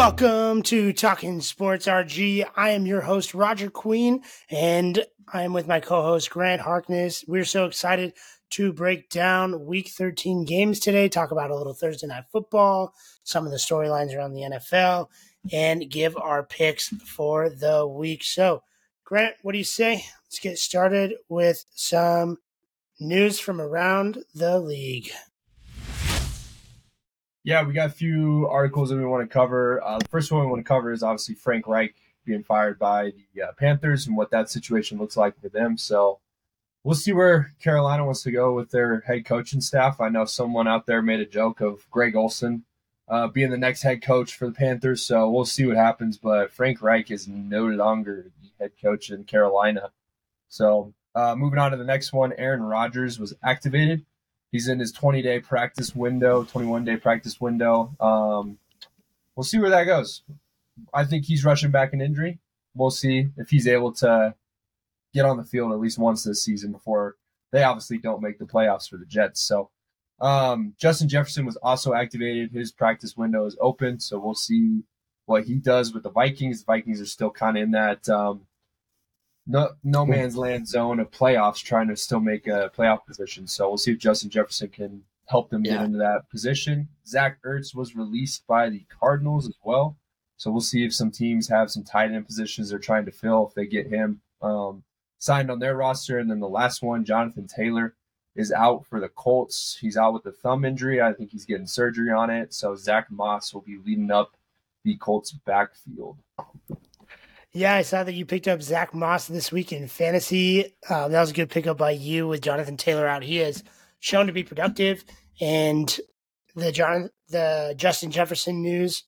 Welcome to Talking Sports RG. I am your host, Roger Queen, and I am with my co host, Grant Harkness. We're so excited to break down week 13 games today, talk about a little Thursday night football, some of the storylines around the NFL, and give our picks for the week. So, Grant, what do you say? Let's get started with some news from around the league. Yeah, we got a few articles that we want to cover. Uh, the first one we want to cover is obviously Frank Reich being fired by the uh, Panthers and what that situation looks like for them. So we'll see where Carolina wants to go with their head coaching staff. I know someone out there made a joke of Greg Olsen uh, being the next head coach for the Panthers. So we'll see what happens. But Frank Reich is no longer the head coach in Carolina. So uh, moving on to the next one, Aaron Rodgers was activated he's in his 20 day practice window, 21 day practice window. Um, we'll see where that goes. I think he's rushing back an injury. We'll see if he's able to get on the field at least once this season before they obviously don't make the playoffs for the Jets. So um, Justin Jefferson was also activated. His practice window is open, so we'll see what he does with the Vikings. The Vikings are still kind of in that um, no no man's land zone of playoffs, trying to still make a playoff position. So we'll see if Justin Jefferson can help them get into that position. Zach Ertz was released by the Cardinals as well. So we'll see if some teams have some tight end positions they're trying to fill if they get him um, signed on their roster. And then the last one, Jonathan Taylor, is out for the Colts. He's out with a thumb injury. I think he's getting surgery on it. So Zach Moss will be leading up the Colts backfield. Yeah, I saw that you picked up Zach Moss this week in fantasy. Um, that was a good pickup by you with Jonathan Taylor out. He has shown to be productive, and the John the Justin Jefferson news.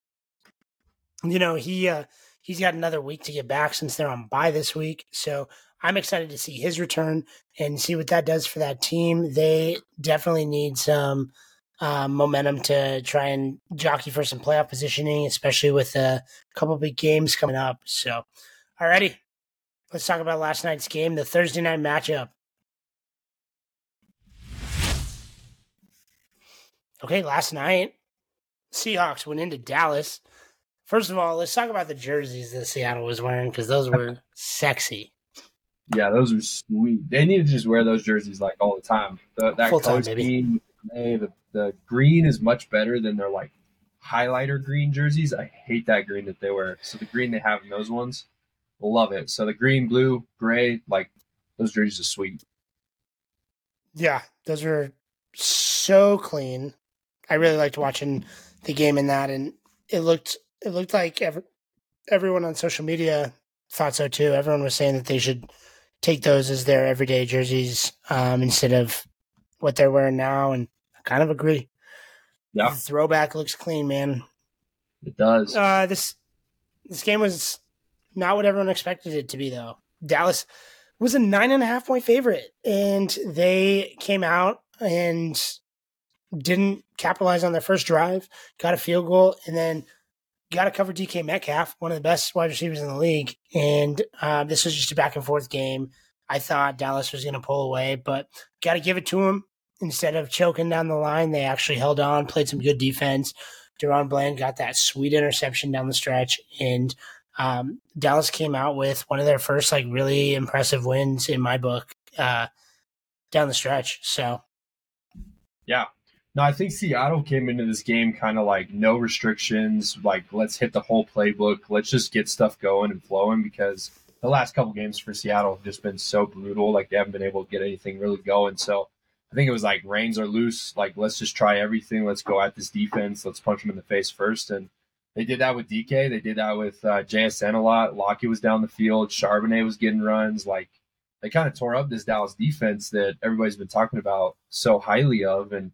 You know he uh, he's got another week to get back since they're on bye this week. So I'm excited to see his return and see what that does for that team. They definitely need some uh, momentum to try and jockey for some playoff positioning, especially with a couple big games coming up. So, alrighty, let's talk about last night's game, the Thursday night matchup. Okay, last night, Seahawks went into Dallas. First of all, let's talk about the jerseys that Seattle was wearing because those were sexy. Yeah, those are sweet. They need to just wear those jerseys like all the time. The, that Full color scheme, the the green is much better than their like highlighter green jerseys. I hate that green that they wear. So the green they have in those ones, love it. So the green, blue, gray, like those jerseys are sweet. Yeah, those are so clean. I really liked watching the game in that, and it looked it looked like every, everyone on social media thought so too. Everyone was saying that they should take those as their everyday jerseys um, instead of what they're wearing now, and kind of agree. Yeah, the throwback looks clean, man. It does. Uh, this this game was not what everyone expected it to be, though. Dallas was a nine and a half point favorite, and they came out and didn't capitalize on their first drive, got a field goal, and then got to cover DK Metcalf, one of the best wide receivers in the league. And uh, this was just a back and forth game. I thought Dallas was going to pull away, but got to give it to him instead of choking down the line, they actually held on, played some good defense. DaRon Bland got that sweet interception down the stretch, and um, Dallas came out with one of their first like really impressive wins in my book uh, down the stretch. So, yeah, no, I think Seattle came into this game kind of like no restrictions, like let's hit the whole playbook, let's just get stuff going and flowing because the last couple games for Seattle have just been so brutal, like they haven't been able to get anything really going. So I think it was like reins are loose. Like let's just try everything. Let's go at this defense. Let's punch them in the face first. And they did that with DK. They did that with uh, JSN a lot. Lockett was down the field. Charbonnet was getting runs. Like they kind of tore up this Dallas defense that everybody's been talking about so highly of. And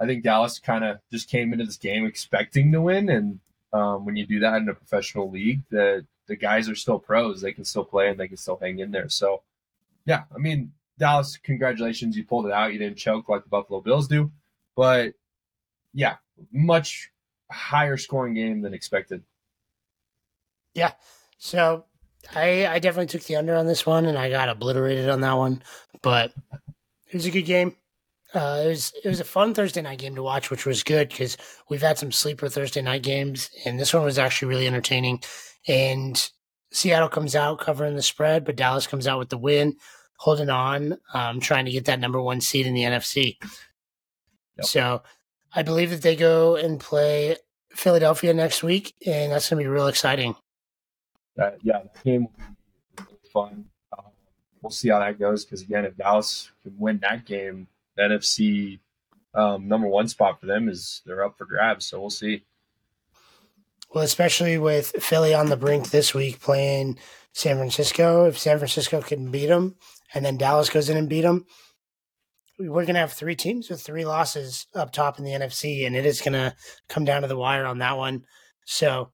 I think Dallas kind of just came into this game expecting to win. And um, when you do that in a professional league, the the guys are still pros. They can still play and they can still hang in there. So yeah, I mean, Dallas, congratulations, you pulled it out. You didn't choke like the Buffalo Bills do, but yeah, much higher scoring game than expected. Yeah, so I I definitely took the under on this one, and I got obliterated on that one. But it was a good game. Uh, it was it was a fun Thursday night game to watch, which was good because we've had some sleeper Thursday night games, and this one was actually really entertaining. And Seattle comes out covering the spread, but Dallas comes out with the win, holding on, um, trying to get that number one seed in the NFC. Yep. So I believe that they go and play Philadelphia next week, and that's going to be real exciting. Uh, yeah, the game will be fun. Um, we'll see how that goes because again, if Dallas can win that game, the NFC um, number one spot for them is they're up for grabs. So we'll see. Well, especially with Philly on the brink this week playing San Francisco. If San Francisco can beat them, and then Dallas goes in and beat them, we're going to have three teams with three losses up top in the NFC, and it is going to come down to the wire on that one. So,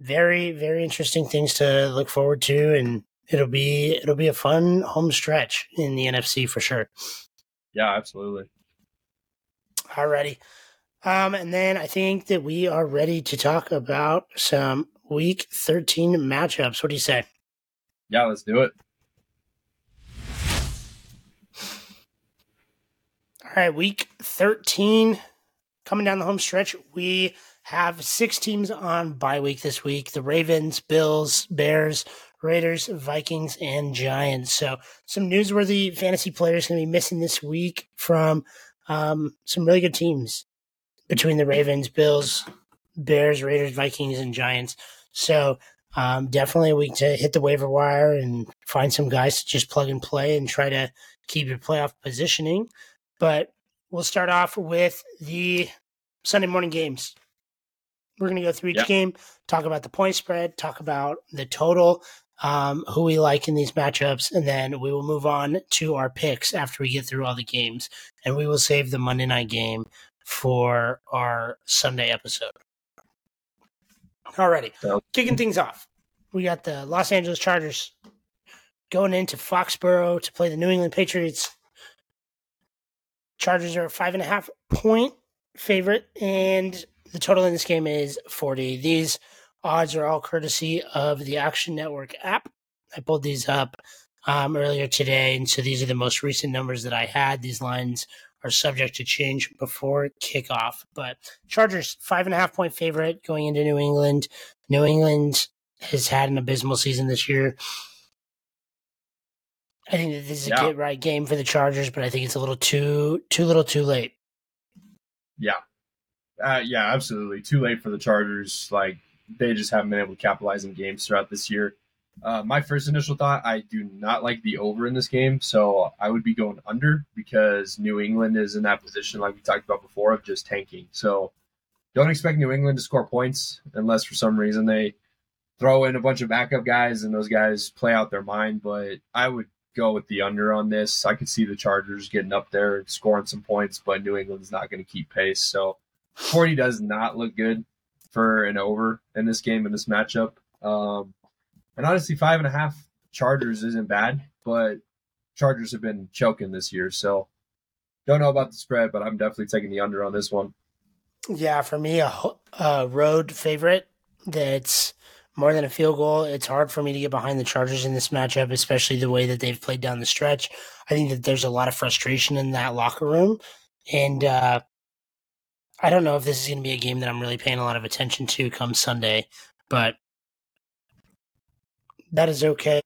very, very interesting things to look forward to, and it'll be it'll be a fun home stretch in the NFC for sure. Yeah, absolutely. Alrighty. Um, and then I think that we are ready to talk about some week 13 matchups. What do you say? Yeah, let's do it. All right, week 13 coming down the home stretch. We have six teams on bye week this week the Ravens, Bills, Bears, Raiders, Vikings, and Giants. So, some newsworthy fantasy players going to be missing this week from um, some really good teams between the Ravens, Bills, Bears, Raiders, Vikings, and Giants. So, um, definitely a week to hit the waiver wire and find some guys to just plug and play and try to keep your playoff positioning. But we'll start off with the Sunday morning games. We're going to go through each game, talk about the point spread, talk about the total, um, who we like in these matchups, and then we will move on to our picks after we get through all the games. And we will save the Monday night game for our Sunday episode. Alrighty, kicking things off. We got the Los Angeles Chargers going into Foxborough to play the New England Patriots. Chargers are a five and a half point favorite, and the total in this game is 40. These odds are all courtesy of the Action Network app. I pulled these up um, earlier today, and so these are the most recent numbers that I had. These lines are subject to change before kickoff. But Chargers, five and a half point favorite going into New England. New England has had an abysmal season this year. I think that this is yeah. a get right game for the Chargers, but I think it's a little too too little too late. Yeah. Uh, yeah, absolutely. Too late for the Chargers. Like they just haven't been able to capitalize in games throughout this year. Uh, my first initial thought, I do not like the over in this game, so I would be going under because New England is in that position, like we talked about before, of just tanking. So don't expect New England to score points unless for some reason they throw in a bunch of backup guys and those guys play out their mind. But I would go with the under on this. I could see the Chargers getting up there and scoring some points, but New England's not going to keep pace. So 40 does not look good for an over in this game in this matchup. Um, and honestly, five and a half Chargers isn't bad, but Chargers have been choking this year. So don't know about the spread, but I'm definitely taking the under on this one. Yeah, for me, a, a road favorite that's more than a field goal. It's hard for me to get behind the Chargers in this matchup, especially the way that they've played down the stretch. I think that there's a lot of frustration in that locker room. And uh, I don't know if this is going to be a game that I'm really paying a lot of attention to come Sunday, but that is okay.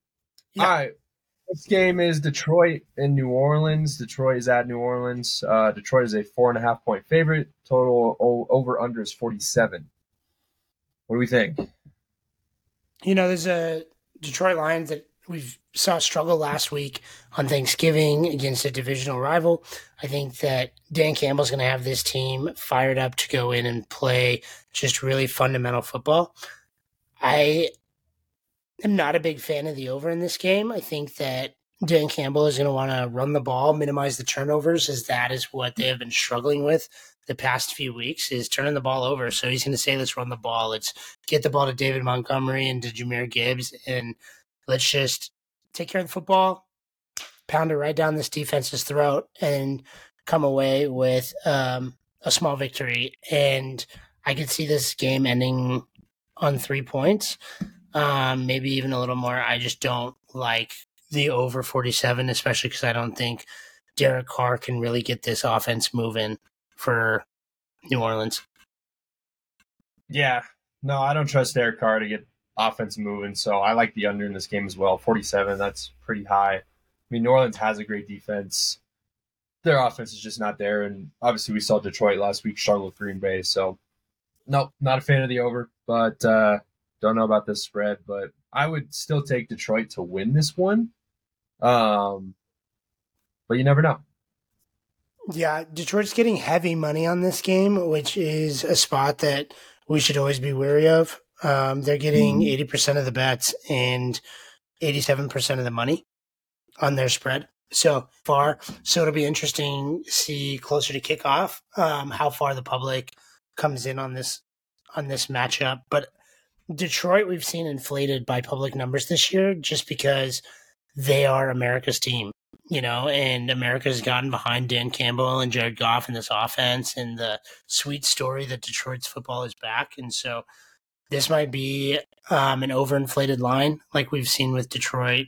Yeah. All right. This game is Detroit and New Orleans. Detroit is at New Orleans. Uh, Detroit is a four and a half point favorite. Total over under is 47. What do we think? You know, there's a Detroit Lions that we saw struggle last week on Thanksgiving against a divisional rival. I think that Dan Campbell's going to have this team fired up to go in and play just really fundamental football. I am not a big fan of the over in this game. I think that Dan Campbell is going to want to run the ball, minimize the turnovers, as that is what they have been struggling with the past few weeks is turning the ball over. So he's going to say, let's run the ball. Let's get the ball to David Montgomery and to Jahmyr Gibbs, and let's just take care of the football, pound it right down this defense's throat, and come away with um, a small victory. And I could see this game ending on three points um, maybe even a little more. I just don't like the over 47, especially because I don't think Derek Carr can really get this offense moving for New Orleans. Yeah, no, I don't trust Derek Carr to get offense moving, so I like the under in this game as well. 47, that's pretty high. I mean, New Orleans has a great defense. Their offense is just not there, and obviously we saw Detroit last week struggle with Green Bay, so nope, not a fan of the over, but uh, don't know about this spread, but I would still take Detroit to win this one. Um, but you never know. Yeah, Detroit's getting heavy money on this game, which is a spot that we should always be wary of. Um, they're getting mm-hmm. 80 percent of the bets and eighty seven percent of the money on their spread so far. So it'll be interesting to see closer to kickoff um, how far the public comes in on this on this matchup. But Detroit, we've seen inflated by public numbers this year, just because they are America's team you know, and America's gotten behind Dan Campbell and Jared Goff in this offense and the sweet story that Detroit's football is back. And so this might be um, an overinflated line like we've seen with Detroit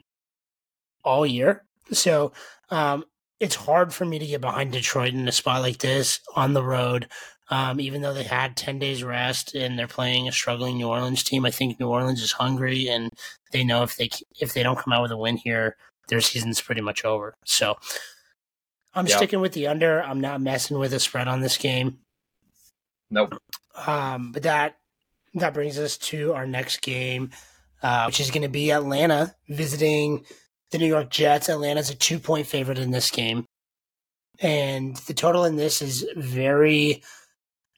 all year. So um, it's hard for me to get behind Detroit in a spot like this on the road. Um, even though they had 10 days rest and they're playing a struggling New Orleans team, I think New Orleans is hungry and they know if they if they don't come out with a win here, their season's pretty much over. So I'm yep. sticking with the under. I'm not messing with a spread on this game. Nope. Um, but that that brings us to our next game, uh, which is going to be Atlanta visiting the New York Jets. Atlanta's a two point favorite in this game. And the total in this is very,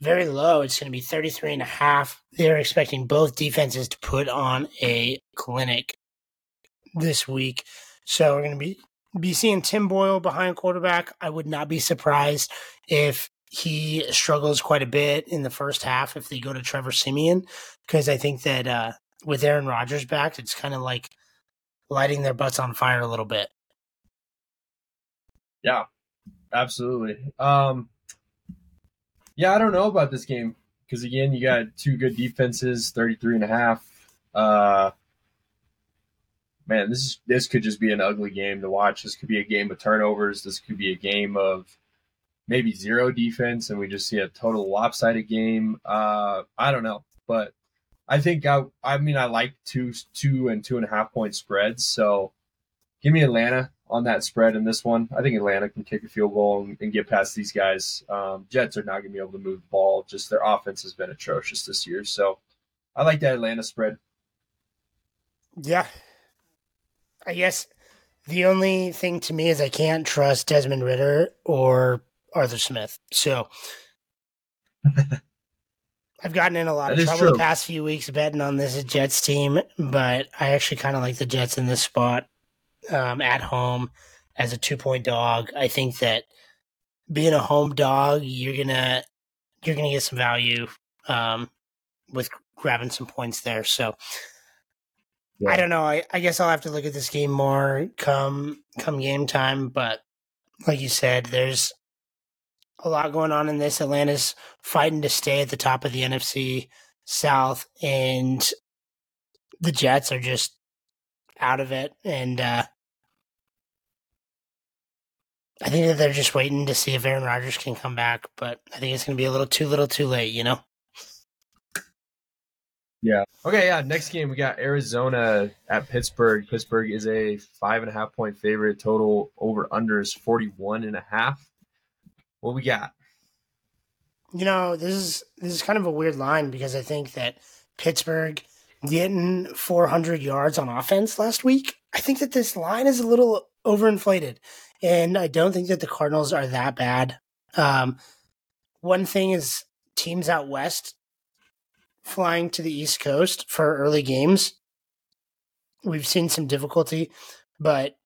very low. It's going to be 33 and a half. They're expecting both defenses to put on a clinic this week. So we're going to be be seeing Tim Boyle behind quarterback. I would not be surprised if he struggles quite a bit in the first half if they go to Trevor Siemian because I think that uh, with Aaron Rodgers back, it's kind of like lighting their butts on fire a little bit. Yeah, absolutely. Um, yeah, I don't know about this game because again, you got two good defenses, 33 and a half. Uh, man, this is this could just be an ugly game to watch. This could be a game of turnovers. This could be a game of maybe zero defense, and we just see a total lopsided game. Uh, I don't know, but I think I I mean I like two two and two and a half point spreads. So give me Atlanta on that spread in this one. I think Atlanta can kick a field goal and, and get past these guys. Um, Jets are not going to be able to move the ball. Just their offense has been atrocious this year. So I like that Atlanta spread. Yeah, I guess the only thing to me is I can't trust Desmond Ridder or Arthur Smith. So I've gotten in a lot that of trouble true. the past few weeks betting on this Jets team, but I actually kind of like the Jets in this spot um, at home as a two point dog. I think that being a home dog, you're gonna you're gonna get some value um, with grabbing some points there. So yeah. I don't know. I, I guess I'll have to look at this game more come come game time. But like you said, there's a lot going on in this. Atlanta's fighting to stay at the top of the NFC South, and the Jets are just out of it. And uh, I think that they're just waiting to see if Aaron Rodgers can come back. But I think it's going to be a little too little, too late. You know. Yeah. Okay. Yeah. Next game, we got Arizona at Pittsburgh. Pittsburgh is a five and a half point favorite. Total over under is 41 and a half. What we got? You know, this is this is kind of a weird line because I think that Pittsburgh getting 400 yards on offense last week. I think that this line is a little overinflated, and I don't think that the Cardinals are that bad. Um, one thing is teams out west flying to the East Coast for early games. We've seen some difficulty, but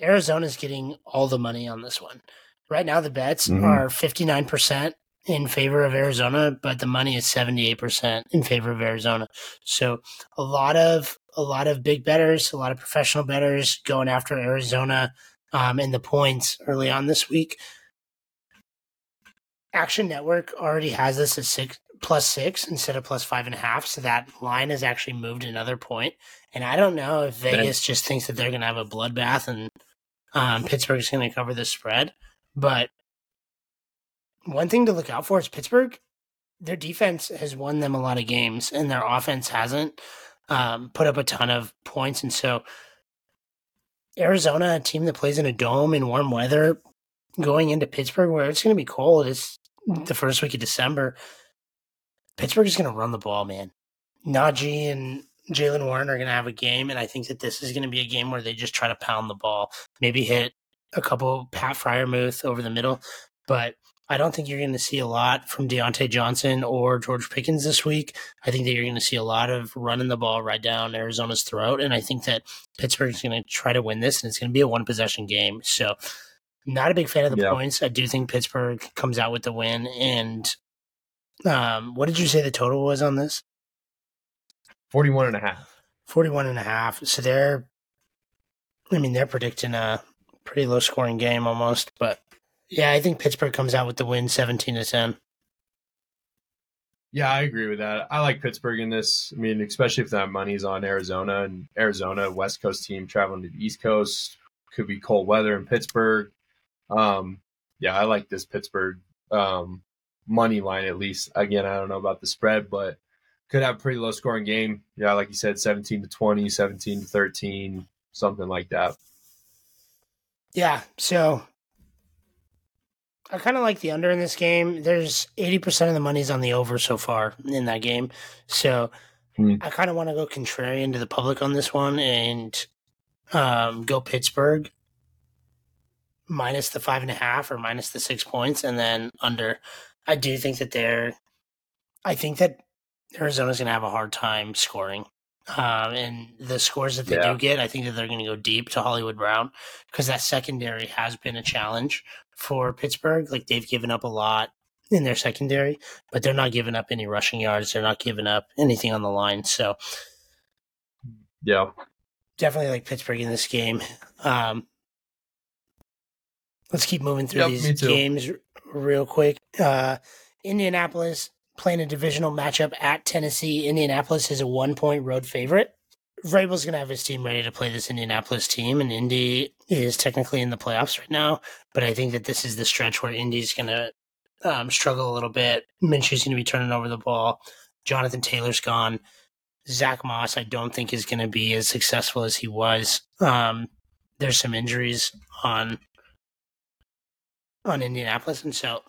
Arizona's getting all the money on this one. Right now, the bets mm-hmm. are 59% in favor of Arizona, but the money is 78% in favor of Arizona. So a lot of a lot of big betters, a lot of professional betters going after Arizona um, in the points early on this week. Action Network already has this at six plus six instead of plus five and a half. So that line has actually moved another point. And I don't know if Vegas just thinks that they're going to have a bloodbath and um, Pittsburgh's going to cover the spread. But one thing to look out for is Pittsburgh. Their defense has won them a lot of games, and their offense hasn't um, put up a ton of points. And so, Arizona, a team that plays in a dome in warm weather, going into Pittsburgh where it's going to be cold. It's the first week of December. Pittsburgh is going to run the ball, man. Najee and Jaylen Warren are going to have a game, and I think that this is going to be a game where they just try to pound the ball, maybe hit a couple Pat Freiermuth over the middle, but I don't think you're going to see a lot from Diontae Johnson or George Pickens this week. I think that you're going to see a lot of running the ball right down Arizona's throat, and I think that Pittsburgh is going to try to win this, and it's going to be a one possession game. So, not a big fan of the yeah. points. I do think Pittsburgh comes out with the win. And um, what did you say the total was on this? 41 and a half. 41 and a half. So they're, I mean, they're predicting a pretty low scoring game almost. But yeah, I think Pittsburgh comes out with the win 17 to 10. Yeah, I agree with that. I like Pittsburgh in this. I mean, especially if that money's on Arizona and Arizona, West Coast team traveling to the East Coast. Could be cold weather in Pittsburgh. Um, yeah, I like this Pittsburgh um, money line at least. Again, I don't know about the spread, but could have a pretty low scoring game. Yeah, like you said, 17 to 20, 17 to 13, something like that. Yeah. So I kind of like the under in this game. There's 80% of the money's on the over so far in that game. So mm. I kind of want to go contrarian to the public on this one and um, go Pittsburgh minus the five and a half or minus the six points and then under. I do think that they're, I think that Arizona's going to have a hard time scoring. Um, and the scores that they yeah. do get, I think that they're going to go deep to Hollywood Brown because that secondary has been a challenge for Pittsburgh. Like they've given up a lot in their secondary, but they're not giving up any rushing yards. They're not giving up anything on the line. So, yeah, definitely like Pittsburgh in this game. Um, let's keep moving through yep, these games real quick. Uh, Indianapolis playing a divisional matchup at Tennessee. Indianapolis is a one point road favorite. Vrabel's going to have his team ready to play this Indianapolis team, and Indy is technically in the playoffs right now. But I think that this is the stretch where Indy's going to um, struggle a little bit. Minshew's going to be turning over the ball. Jonathan Taylor's gone. Zach Moss, I don't think is going to be as successful as he was. Um, there's some injuries on on Indianapolis, and so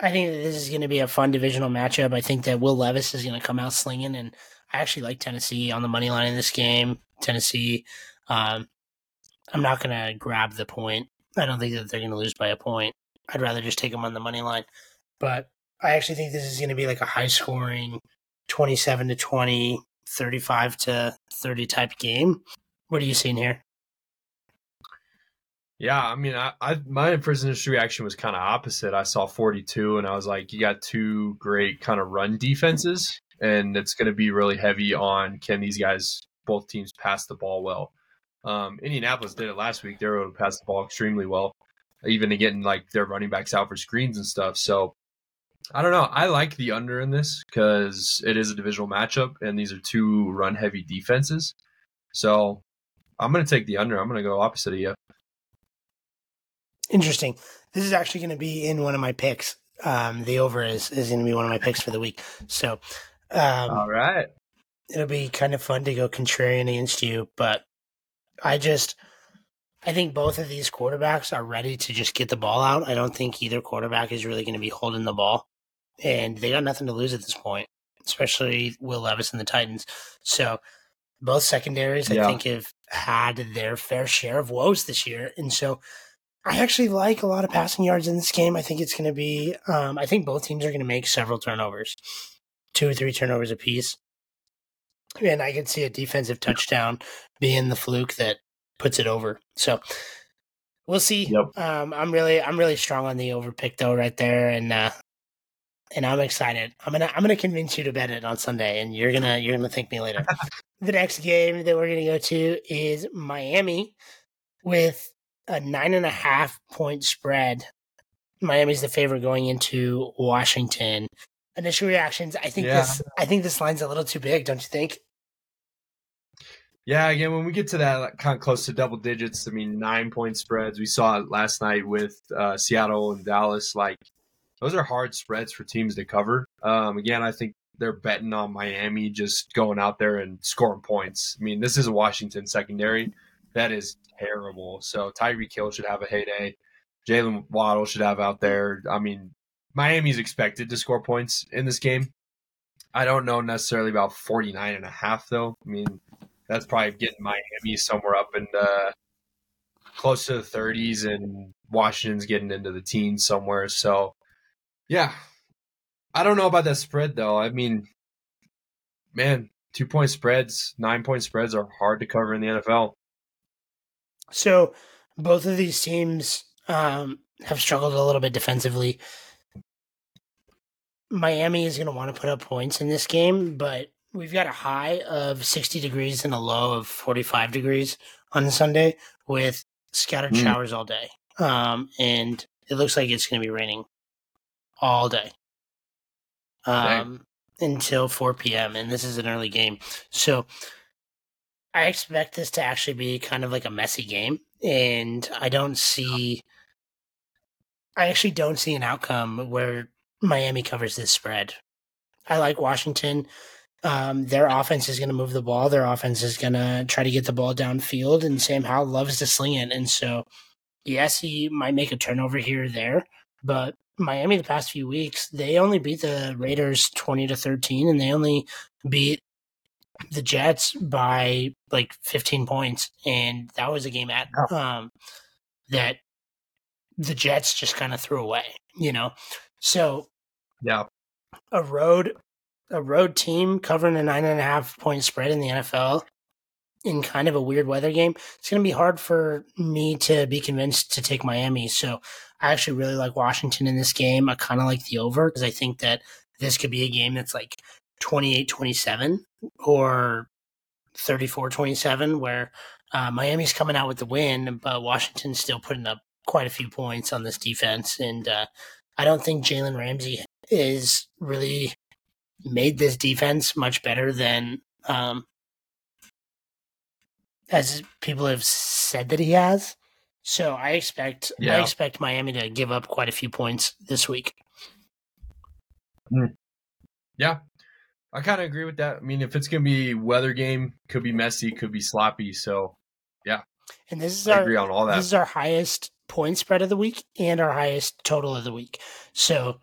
I think that this is going to be a fun divisional matchup. I think that Will Levis is going to come out slinging, and I actually like Tennessee on the money line in this game. Tennessee, um, I'm not going to grab the point. I don't think that they're going to lose by a point. I'd rather just take them on the money line. But I actually think this is going to be like a high scoring 27 to 20, 35 to 30 type game. What are you seeing here? Yeah, I mean, I, I my first initial reaction was kind of opposite. I saw 42, and I was like, you got two great kind of run defenses, and it's going to be really heavy on can these guys, both teams, pass the ball well. Um, Indianapolis did it last week; they were able to pass the ball extremely well, even getting like their running backs out for screens and stuff. So, I don't know. I like the under in this because it is a divisional matchup, and these are two run-heavy defenses. So, I'm going to take the under. I'm going to go opposite of you. Interesting. This is actually going to be in one of my picks. Um, the over is, is going to be one of my picks for the week. So, um, all right. It'll be kind of fun to go contrarian against you, but I just, I think both of these quarterbacks are ready to just get the ball out. I don't think either quarterback is really going to be holding the ball, and they got nothing to lose at this point, especially Will Levis and the Titans. So, both secondaries, yeah. I think, have had their fair share of woes this year, and so I actually like a lot of passing yards in this game. I think it's going to be, um, I think both teams are going to make several turnovers, two or three turnovers apiece. And I can see a defensive touchdown being the fluke that puts it over. So we'll see. Yep. Um, I'm really, I'm really strong on the over pick though, right there. And, uh, and I'm excited. I'm gonna I'm gonna convince you to bet it on Sunday, and you're gonna you're gonna thank me later. the next game that we're gonna go to is Miami with a nine and a half point spread. Miami's the favorite going into Washington. Initial reactions, I think yeah. this I think this line's a little too big, don't you think? Yeah, again, when we get to that kind of close to double digits, I mean, nine point spreads. We saw it last night with uh, Seattle and Dallas. Like, those are hard spreads for teams to cover. Um, again, I think they're betting on Miami just going out there and scoring points. I mean, this is a Washington secondary that is terrible. So Tyreek Hill should have a heyday. Jaylen Waddle should have out there. I mean, Miami's expected to score points in this game. I don't know necessarily about 49 and a half though. I mean, that's probably getting Miami somewhere up in the close to the 30s and Washington's getting into the teens somewhere. So, yeah. I don't know about that spread though. I mean, man, two point spreads, nine point spreads are hard to cover in the NFL. So, both of these teams um, have struggled a little bit defensively. Miami is going to want to put up points in this game, but we've got a high of 60 degrees and a low of 45 degrees on Sunday with scattered mm. showers all day. Um, and it looks like it's going to be raining all day um, until 4 p.m. And this is an early game. So I expect this to actually be kind of like a messy game. And I don't see, I actually don't see an outcome where Miami covers this spread. I like Washington. Um, their offense is going to move the ball. Their offense is going to try to get the ball downfield, and Sam Howell loves to sling it. And so, yes, he might make a turnover here or there, but Miami the past few weeks they only beat the Raiders twenty to thirteen, and they only beat the Jets by like fifteen points, and that was a game at oh. um, that the Jets just kind of threw away. You know, so yeah, a road a road team covering a nine and a half point spread in the NFL in kind of a weird weather game, it's going to be hard for me to be convinced to take Miami. So I actually really like Washington in this game. I kind of like the over because I think that this could be a game that's like 28 27 or 34 27, where uh, Miami's coming out with the win, but Washington's still putting up quite a few points on this defense. And uh, I don't think Jalen Ramsey is really made this defense much better than um, as people have said that he has. So I expect yeah. I expect Miami to give up quite a few points this week. Mm. Yeah, I kind of agree with that. I mean, if it's going to be weather game, could be messy, could be sloppy. So, yeah. And this is I our agree on all that. This is our highest point spread of the week and our highest total of the week. So,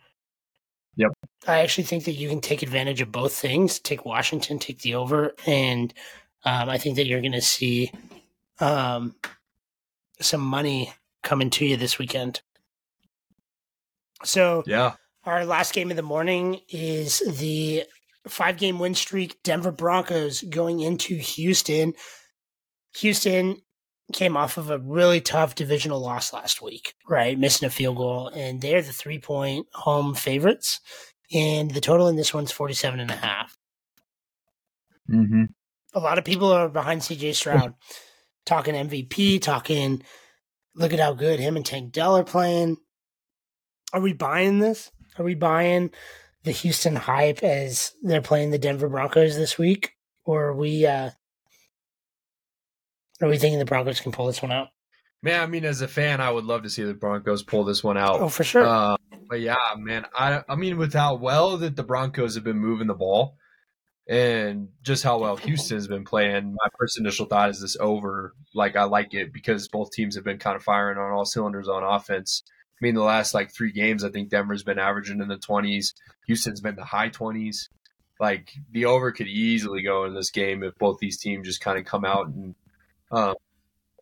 yep. I actually think that you can take advantage of both things. Take Washington, take the over, and um, I think that you're going to see um, some money coming to you this weekend. So, yeah, our last game of the morning is the five game win streak Denver Broncos going into Houston. Houston came off of a really tough divisional loss last week, right? Missing a field goal, and they're the three point home favorites. And the total in this one's 47 and a half. Mm-hmm. A lot of people are behind CJ Stroud, talking MVP, talking, look at how good him and Tank Dell are playing. Are we buying this? Are we buying the Houston hype as they're playing the Denver Broncos this week? Or are we, uh, are we thinking the Broncos can pull this one out? Man, I mean, as a fan, I would love to see the Broncos pull this one out. Oh, for sure. Uh, but yeah, man, I I mean, with how well that the Broncos have been moving the ball, and just how well Houston's been playing, my first initial thought is this over. Like I like it because both teams have been kind of firing on all cylinders on offense. I mean, the last like three games, I think Denver's been averaging in the twenties. Houston's been the high twenties. Like the over could easily go in this game if both these teams just kind of come out and um,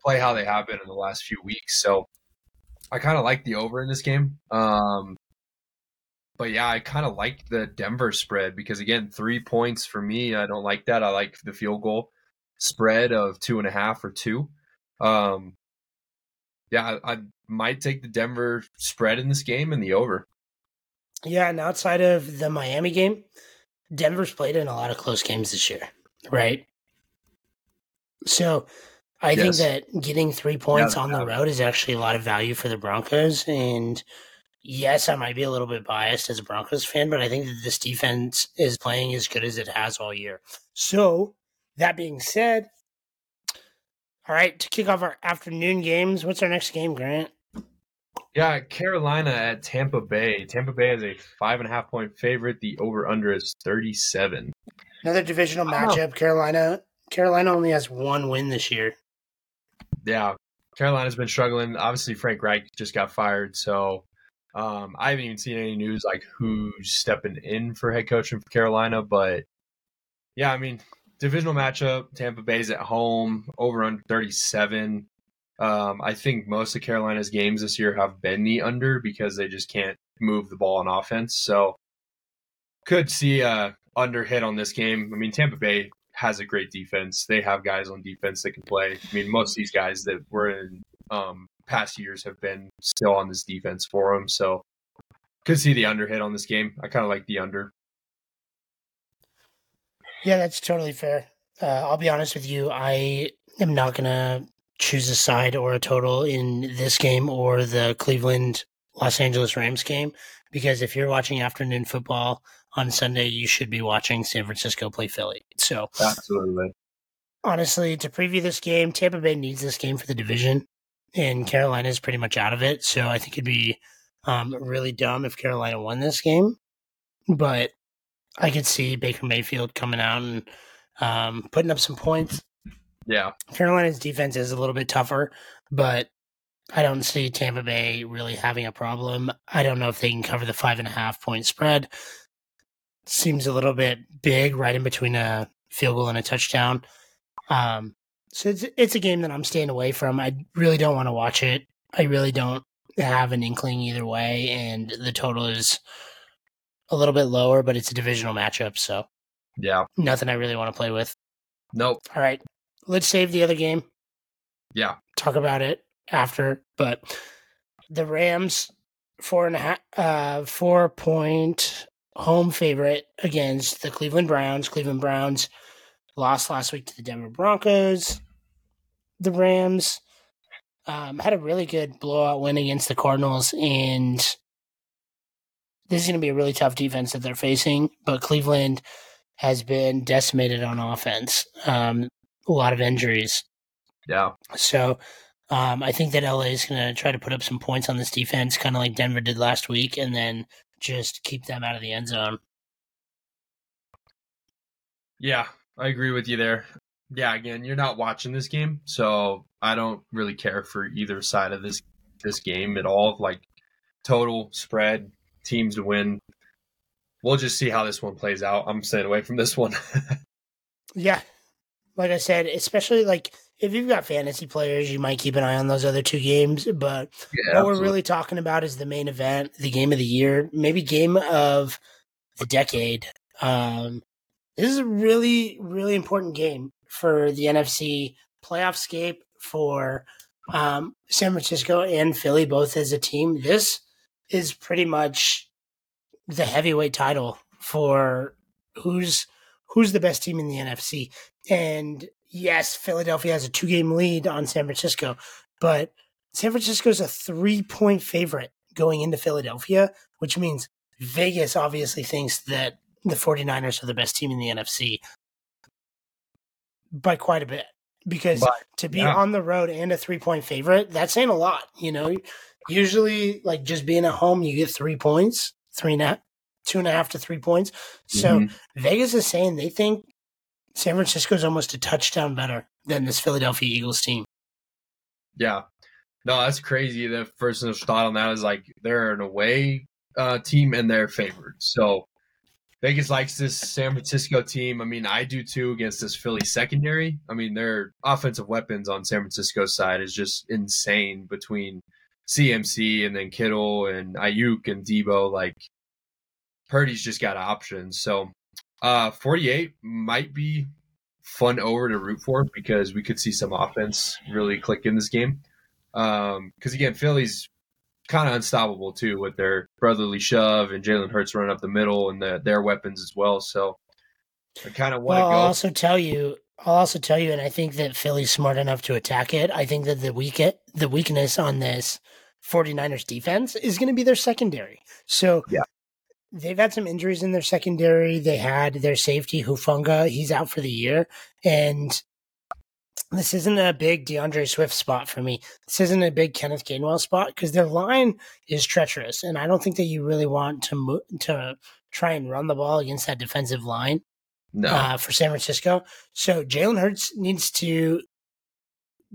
play how they have been in the last few weeks. So I kind of like the over in this game. Um, but yeah, I kind of like the Denver spread because again, three points for me. I don't like that. I like the field goal spread of two and a half or two. Um, yeah, I, I might take the Denver spread in this game and the over. Yeah, and outside of the Miami game, Denver's played in a lot of close games this year, right? So I yes. think that getting three points yeah, on the road is actually a lot of value for the Broncos. And yes, I might be a little bit biased as a Broncos fan, but I think that this defense is playing as good as it has all year. So, that being said, All right, to kick off our afternoon games, what's our next game, Grant? Yeah, Carolina at Tampa Bay. Tampa Bay is a five and a half point favorite. The over under is 37. Another divisional matchup. Carolina Carolina only has one win this year. Yeah, Carolina's been struggling. Obviously, Frank Reich just got fired, so um, I haven't even seen any news like who's stepping in for head coaching for Carolina. But yeah, I mean, divisional matchup. Tampa Bay's at home, over under 37. Um, I think most of Carolina's games this year have been the under because they just can't move the ball on offense. So could see a under hit on this game. I mean, Tampa Bay has a great defense. They have guys on defense that can play. I mean, most of these guys that were in um, past years have been still on this defense for them. So could see the under hit on this game. I kind of like the under. Yeah, that's totally fair. Uh, I'll be honest with you. I am not to choose a side or a total in this game or the Cleveland Los Angeles Rams game because if you're watching afternoon football on Sunday, you should be watching San Francisco play Philly. So, absolutely. Honestly, to preview this game, Tampa Bay needs this game for the division, and Carolina is pretty much out of it. So, I think it'd be um, really dumb if Carolina won this game. But I could see Baker Mayfield coming out and um, putting up some points. Yeah. Carolina's defense is a little bit tougher, but I don't see Tampa Bay really having a problem. I don't know if they can cover the five and a half point spread. Seems a little bit big, right in between a field goal and a touchdown. Um, so it's it's a game that I'm staying away from. I really don't want to watch it. I really don't have an inkling either way, and the total is a little bit lower, but it's a divisional matchup, so yeah, nothing I really want to play with. Nope. All right, let's save the other game. Yeah, talk about it after, but the Rams four and a half, uh, four point home favorite against the Cleveland Browns. Cleveland Browns lost last week to the Denver Broncos. The Rams um, had a really good blowout win against the Cardinals, and this is going to be a really tough defense that they're facing. But Cleveland has been decimated on offense. Um, a lot of injuries. Yeah. So um, I think that LA is going to try to put up some points on this defense, kind of like Denver did last week, and then just keep them out of the end zone. Yeah, I agree with you there. Yeah, again, you're not watching this game, so I don't really care for either side of this this game at all. Like total spread, teams to win. We'll just see how this one plays out. I'm staying away from this one. yeah, like I said, especially like if you've got fantasy players, you might keep an eye on those other two games. But yeah, what absolutely. we're really talking about is the main event, the game of the year, maybe game of the decade. Um, this is a really, really important game for the NFC playoff scape for um, San Francisco and Philly, both as a team. This is pretty much the heavyweight title for who's who's the best team in the NFC. And yes, Philadelphia has a two game lead on San Francisco, but San Francisco is a three point favorite going into Philadelphia, which means Vegas obviously thinks that the 49ers are the best team in the NFC by quite a bit. Because but, to be yeah. on the road and a three point favorite, that's saying a lot. You know, usually like just being at home, you get three points, three and a half, two and a half to three points. So mm-hmm. Vegas is saying they think San Francisco is almost a touchdown better than this Philadelphia Eagles team. Yeah. No, that's crazy. The first initial thought on that is like they're an away uh, team and they're favored. So Vegas likes this San Francisco team. I mean, I do too against this Philly secondary. I mean, their offensive weapons on San Francisco's side is just insane between CMC and then Kittle and Aiyuk and Deebo. Like, Purdy's just got options. So uh, 48 might be fun over to root for because we could see some offense really click in this game. Because um, again, Philly's kind of unstoppable too with their brotherly shove and Jalen Hurts running up the middle and the, their weapons as well. So I kind of want to well, go. I'll also tell you, I'll also tell you, and I think that Philly's smart enough to attack it. I think that the weak the weakness on this 49ers defense is going to be their secondary. So yeah they've had some injuries in their secondary. They had their safety Hufanga; he's out for the year, and this isn't a big D'Andre Swift spot for me. This isn't a big Kenneth Gainwell spot because their line is treacherous, and I don't think that you really want to mo- to try and run the ball against that defensive line No. uh, for San Francisco. So Jalen Hurts needs to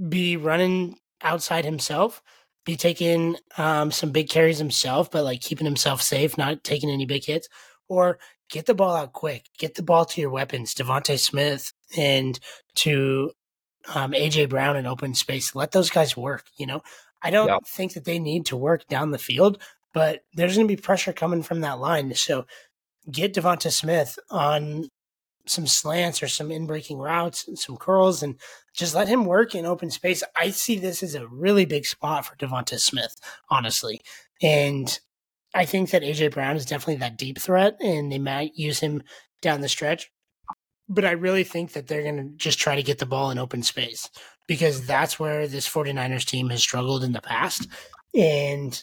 be running outside himself, be taking um, some big carries himself, but like keeping himself safe, not taking any big hits, or get the ball out quick, get the ball to your weapons, Devonta Smith and to um, AJ Brown in open space. Let those guys work. You know, I don't Yeah. think that they need to work down the field, but there's going to be pressure coming from that line. So get Devonta Smith on some slants or some in breaking routes and some curls and just let him work in open space. I see this as a really big spot for Devonta Smith, honestly. And I think that AJ Brown is definitely that deep threat and they might use him down the stretch. But I really think that they're going to just try to get the ball in open space because that's where this 49ers team has struggled in the past. And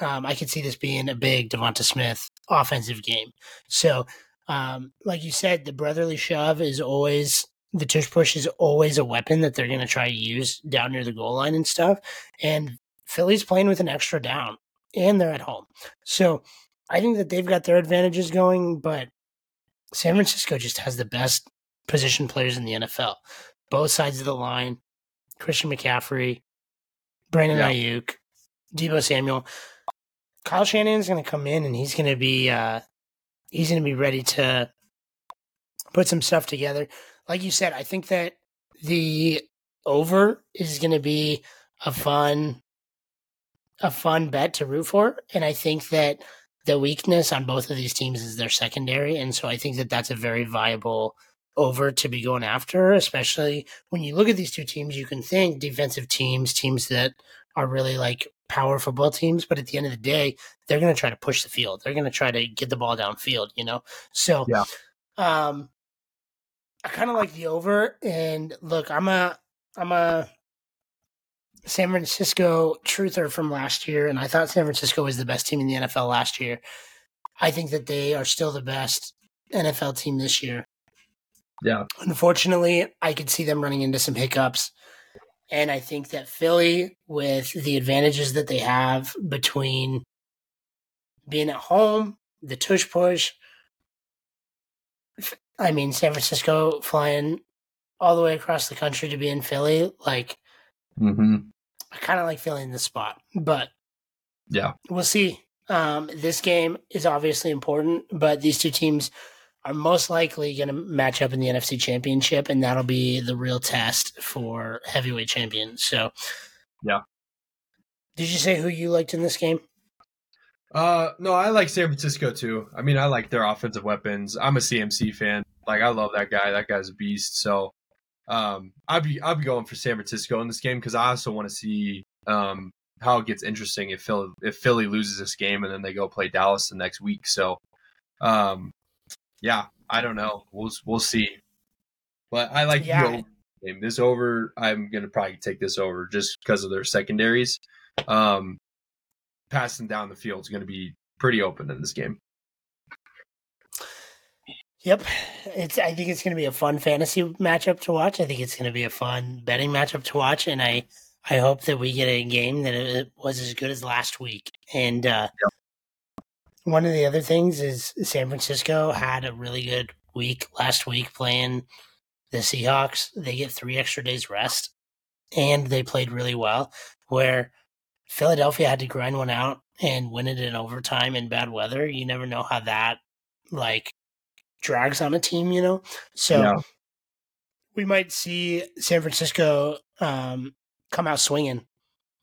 um, I could see this being a big Devonta Smith offensive game. So, um, like you said, the brotherly shove is always the tush push is always a weapon that they're going to try to use down near the goal line and stuff. And Philly's playing with an extra down, and they're at home, so I think that they've got their advantages going. But San Francisco just has the best position players in the NFL, both sides of the line. Christian McCaffrey, Brandon Yeah. Aiyuk, Deebo Samuel. Kyle Shanahan's going to come in and he's going to be uh, he's going to be ready to put some stuff together. Like you said, I think that the over is going to be a fun a fun bet to root for and I think that the weakness on both of these teams is their secondary and so I think that that's a very viable over to be going after especially when you look at these two teams you can think defensive teams teams that are really like power football teams but at the end of the day they're going to try to push the field they're going to try to get the ball downfield you know so Yeah. um I kind of like the over and look I'm a I'm a San Francisco truther from last year, and I thought San Francisco was the best team in the NFL last year. I think that they are still the best NFL team this year. Yeah. Unfortunately, I could see them running into some hiccups. And I think that Philly, with the advantages that they have between being at home, the tush push, I mean, San Francisco flying all the way across the country to be in Philly, like, Mm-hmm. I kind of like Philly in this spot, but Yeah. we'll see. Um, this game is obviously important, but these two teams are most likely going to match up in the NFC Championship, and that'll be the real test for heavyweight champions. So, Yeah. Did you say who you liked in this game? Uh, no, I like San Francisco too. I mean, I like their offensive weapons. I'm a CMC fan. Like, I love that guy. That guy's a beast. So, um, I'd be I'd be going for San Francisco in this game because I also want to see um how it gets interesting if Philly if Philly loses this game and then they go play Dallas the next week. So, um, yeah, I don't know. We'll we'll see. But I like Yeah. the game. This over, I'm gonna probably take this over just because of their secondaries. Um, passing down the field is going to be pretty open in this game. Yep, it's. I think it's going to be a fun fantasy matchup to watch. I think it's going to be a fun betting matchup to watch, and I, I hope that we get a game that it was as good as last week. And uh, one of the other things is San Francisco had a really good week last week playing the Seahawks. They get three extra days rest, and they played really well. Where Philadelphia had to grind one out and win it in overtime in bad weather. You never know how that like drags on a team, you know? So we might see San Francisco um, come out swinging,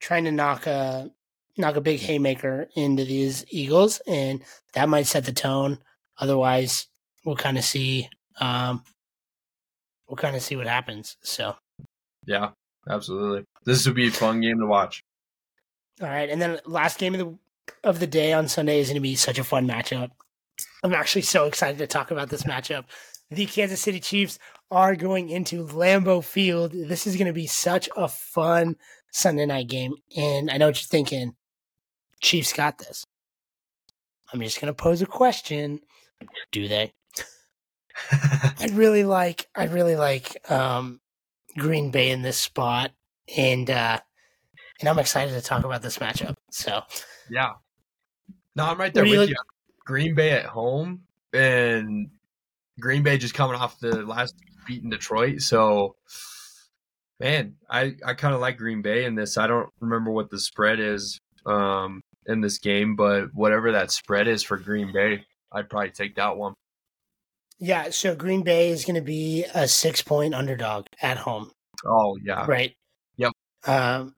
trying to knock a knock a big haymaker into these Eagles, and that might set the tone. Otherwise, we'll kind of see um, we'll kind of see what happens. So, Yeah, absolutely. This would be a fun game to watch. all right, and then last game of the of the day on Sunday is going to be such a fun matchup. I'm actually so excited to talk about this matchup. The Kansas City Chiefs are going into Lambeau Field. This is going to be such a fun Sunday night game. And I know what you're thinking. Chiefs got this. I'm just going to pose a question. Do they? I really like I really like um Green Bay in this spot, and uh, and I'm excited to talk about this matchup. So yeah, no, I'm right there with you. Green Bay at home, and Green Bay just coming off the last beat in Detroit, so. Man, I, I kind of like Green Bay in this. I don't remember what the spread is um, in this game, but whatever that spread is for Green Bay, I'd probably take that one. Yeah, so Green Bay is going to be a six point underdog at home. Oh, yeah. Right. Yep. Um,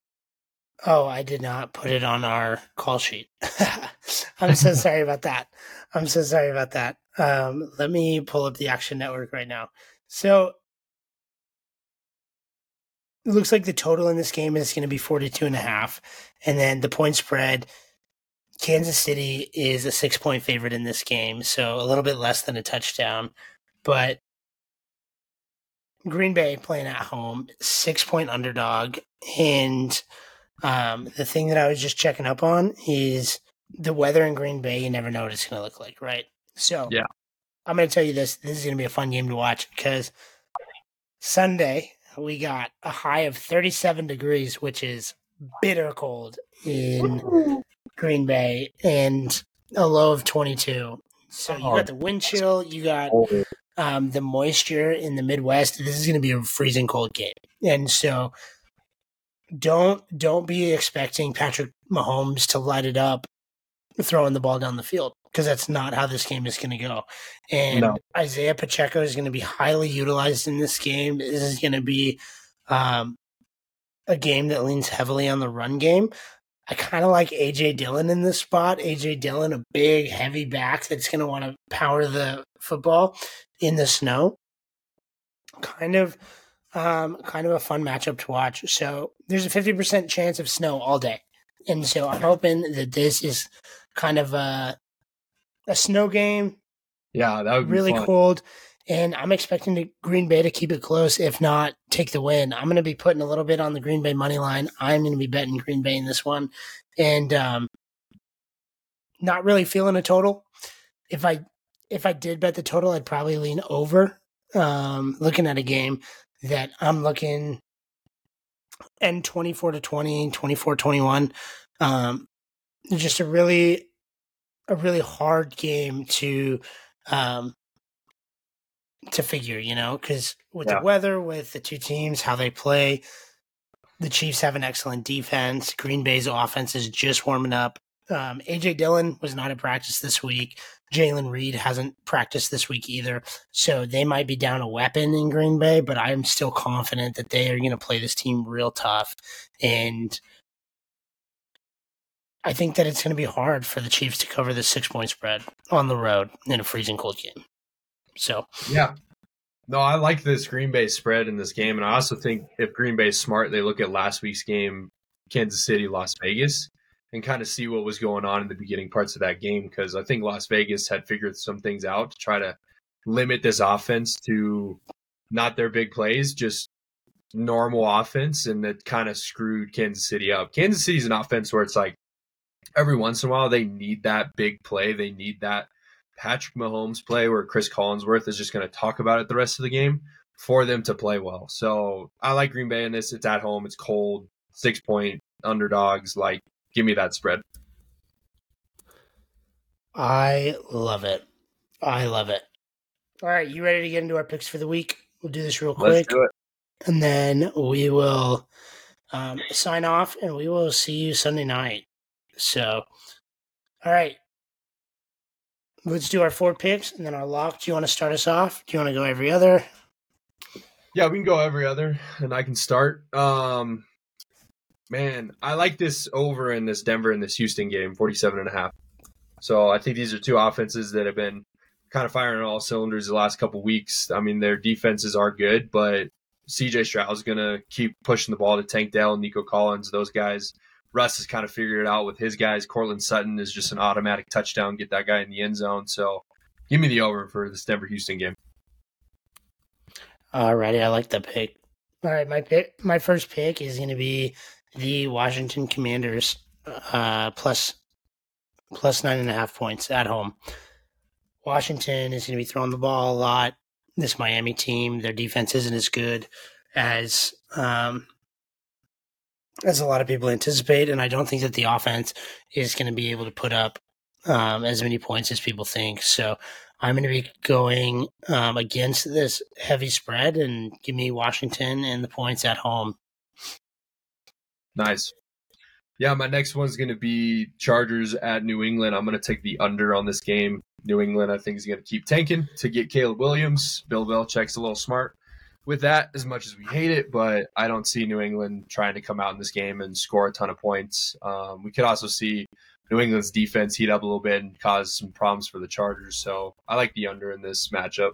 oh, I did not put it on our call sheet. I'm so sorry about that. I'm so sorry about that. Um, let me pull up the Action Network right now. So it looks like the total in this game is going to be 42 and a half. And then the point spread Kansas City is a six point favorite in this game, so a little bit less than a touchdown. But Green Bay playing at home, six point underdog. And um, the thing that I was just checking up on is the weather in Green Bay. You never know what it's going to look like, right? So, yeah, I'm going to tell you this. This is going to be a fun game to watch because Sunday we got a high of 37 degrees, which is bitter cold in Green Bay and a low of 22. So you got the wind chill, you got um, the moisture in the Midwest. This is going to be a freezing cold game, and so don't don't be expecting Patrick Mahomes to light it up throwing the ball down the field because that's not how this game is going to go. And no. Isaiah Pacheco is going to be highly utilized in this game. This is going to be um, a game that leans heavily on the run game. I kind of like AJ Dillon in this spot. AJ Dillon, a big, heavy back that's going to want to power the football in the snow. Kind of, um, kind of a fun matchup to watch. So there's a fifty percent chance of snow all day, and so I'm hoping that this is kind of a a snow game. Yeah, that would be really cold and I'm expecting the Green Bay to keep it close, if not take the win. I'm going to be putting a little bit on the Green Bay money line. I'm going to be betting Green Bay in this one, and um, not really feeling a total. If I if I did bet the total, I'd probably lean over. Um, looking at a game that I'm looking and 24 to 20, 24 21. Um, just a really a really hard game to um, to figure, you know, because with yeah. the weather, with the two teams, how they play, the Chiefs have an excellent defense. Green Bay's offense is just warming up. Um, AJ Dillon was not at practice this week. Jayden Reed hasn't practiced this week either. So they might be down a weapon in Green Bay, but I'm still confident that they are going to play this team real tough. And I think that it's going to be hard for the Chiefs to cover the six point spread on the road in a freezing cold game. So yeah, no, I like this Green Bay spread in this game, and I also think if Green Bay is smart, they look at last week's game, Kansas City, Las Vegas, and kind of see what was going on in the beginning parts of that game because I think Las Vegas had figured some things out to try to limit this offense to not their big plays, just normal offense, and that kind of screwed Kansas City up. Kansas City's an offense where it's like every once in a while they need that big play, they need that Patrick Mahomes play where Chris Collinsworth is just going to talk about it the rest of the game for them to play well. So I like Green Bay in this. It's at home. It's cold. Six point underdogs. Like, give me that spread. I love it. I love it. All right, you ready to get into our picks for the week? We'll do this real quick. And then we will um, sign off and we will see you Sunday night. So, all right, let's do our four picks and then our lock. Do you want to start us off? Do you want to go every other? Yeah, we can go every other, and I can start. Um, man, I like this over in this Denver and this Houston game, 47 and a half. So I think these are two offenses that have been kind of firing all cylinders the last couple weeks. I mean, their defenses are good, but CJ Stroud is going to keep pushing the ball to Tank Dell, Nico Collins, those guys Russ has kind of figured it out with his guys. Courtland Sutton is just an automatic touchdown, get that guy in the end zone. So give me the over for this Denver Houston game. Alrighty, I like the pick. All right, my pick, my first pick is going to be the Washington Commanders uh, plus plus nine and a half points at home. Washington is going to be throwing the ball a lot. This Miami team, their defense isn't as good as um, as a lot of people anticipate, and I don't think that the offense is going to be able to put up um, as many points as people think. So I'm going to be going um, against this heavy spread and give me Washington and the points at home. Nice. Yeah, my next one's going to be Chargers at New England. I'm going to take the under on this game. New England, I think, is going to keep tanking to get Caleb Williams. Bill Belichick's a little smart with that, as much as we hate it, but I don't see New England trying to come out in this game and score a ton of points. Um, we could also see New England's defense heat up a little bit and cause some problems for the Chargers. So I like the under in this matchup.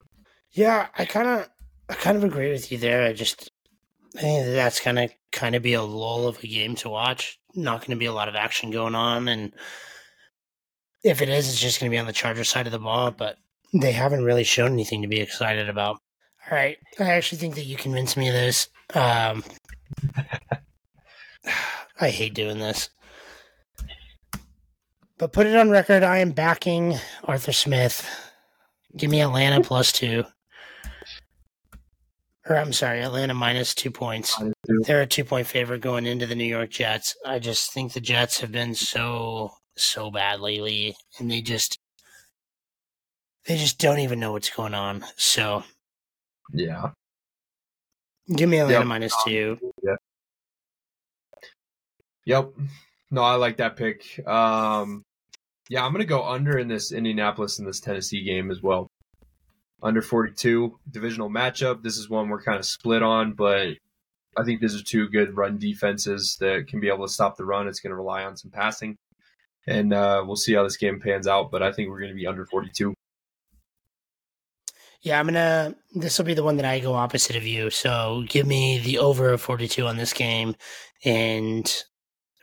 Yeah, I kind of, I kind of agree with you there. I just, I think that's gonna kind of be a lull of a game to watch. Not going to be a lot of action going on, and if it is, it's just going to be on the Charger side of the ball. But they haven't really shown anything to be excited about. All right, I actually think that you convinced me of this. Um, I hate doing this. But put it on record, I am backing Arthur Smith. Give me Atlanta plus two. Or I'm sorry, Atlanta minus two points. They're a two point favorite going into the New York Jets. I just think the Jets have been so so bad lately, and they just they just don't even know what's going on. So yeah, give me Atlanta yep. minus two. Yeah. Yep. No, I like that pick. Um, yeah, I'm gonna go under in this Indianapolis and this Tennessee game as well. Under 42 divisional matchup. This is one we're kind of split on, but I think these are two good run defenses that can be able to stop the run. It's going to rely on some passing, and uh, we'll see how this game pans out. But I think we're going to be under 42. Yeah, I'm gonna. This will be the one that I go opposite of you. So give me the over of 42 on this game, and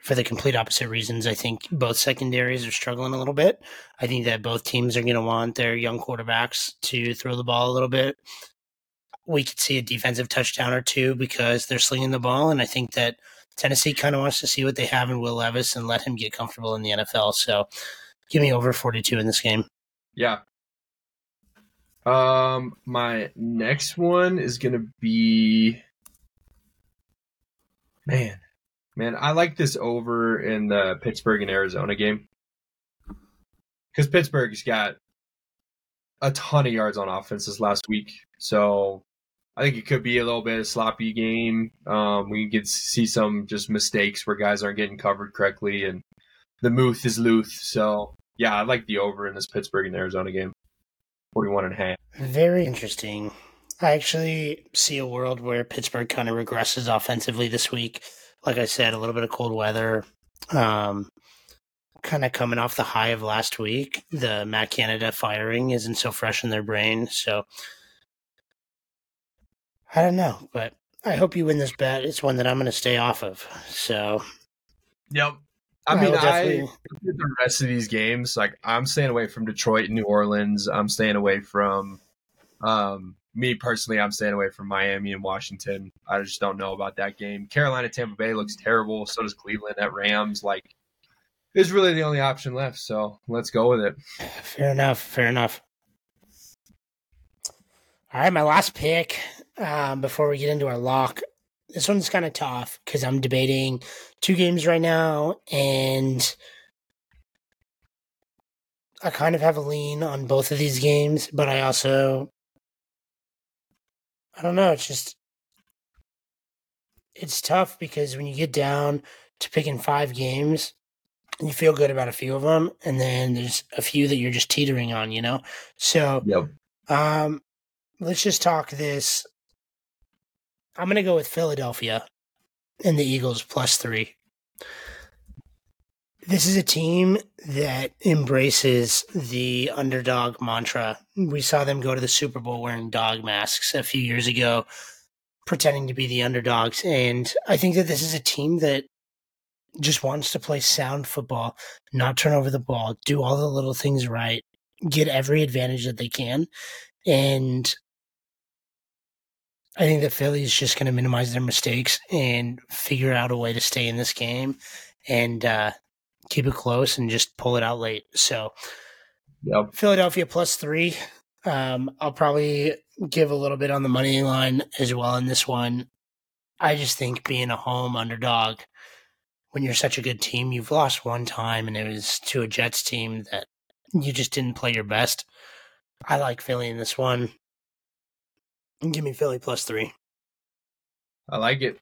for the complete opposite reasons. I think both secondaries are struggling a little bit. I think that both teams are to want their young quarterbacks to throw the ball a little bit. We could see a defensive touchdown or two because they're slinging the ball, and I think that Tennessee kind of wants to see what they have in Will Levis and let him get comfortable in the NFL. So, give me over 42 in this game. Yeah. Um, my next one is to be man Man, I like this over in the Pittsburgh and Arizona game because Pittsburgh's got a ton of yards on offense this last week. So I think it could be a little bit of sloppy game. Um, we can see some just mistakes where guys aren't getting covered correctly, and the Muth is Luth. So yeah, I like the over in this Pittsburgh and Arizona game, 41 and a half. Very interesting. I actually see a world where Pittsburgh kind of regresses offensively this week like I said, a little bit of cold weather. Um, kind of coming off the high of last week. The Matt Canada firing isn't so fresh in their brain. So I don't know, but I hope you win this bet. It's one that I'm going to stay off of. So, yep. I mean, I the rest of these games, like I'm staying away from Detroit and New Orleans. I'm staying away from um, me personally, I'm staying away from Miami and Washington. I just don't know about that game. Carolina, Tampa Bay looks terrible. So does Cleveland at Rams. Like, is really the only option left. So let's go with it. Fair enough. Fair enough. All right, my last pick um, before we get into our lock. This one's kind of tough because I'm debating two games right now, and I kind of have a lean on both of these games, but I also I don't know. It's just it's tough because when you get down to picking five games, you feel good about a few of them, and then there's a few that you're just teetering on, you know. So, yep. um, let's just talk this. I'm gonna go with Philadelphia and the Eagles plus three. This is a team that embraces the underdog mantra. We saw them go to the Super Bowl wearing dog masks a few years ago, pretending to be the underdogs. And I think that this is a team that just wants to play sound football, not turn over the ball, do all the little things right, get every advantage that they can. And I think that Philly is just going to minimize their mistakes and figure out a way to stay in this game. And uh, keep it close and just pull it out late. So, yep. Philadelphia plus three. Um, I'll probably give a little bit on the money line as well in this one. I just think being a home underdog when you're such a good team, you've lost one time and it was to a Jets team that you just didn't play your best. I like Philly in this one. Give me Philly plus three. I like it.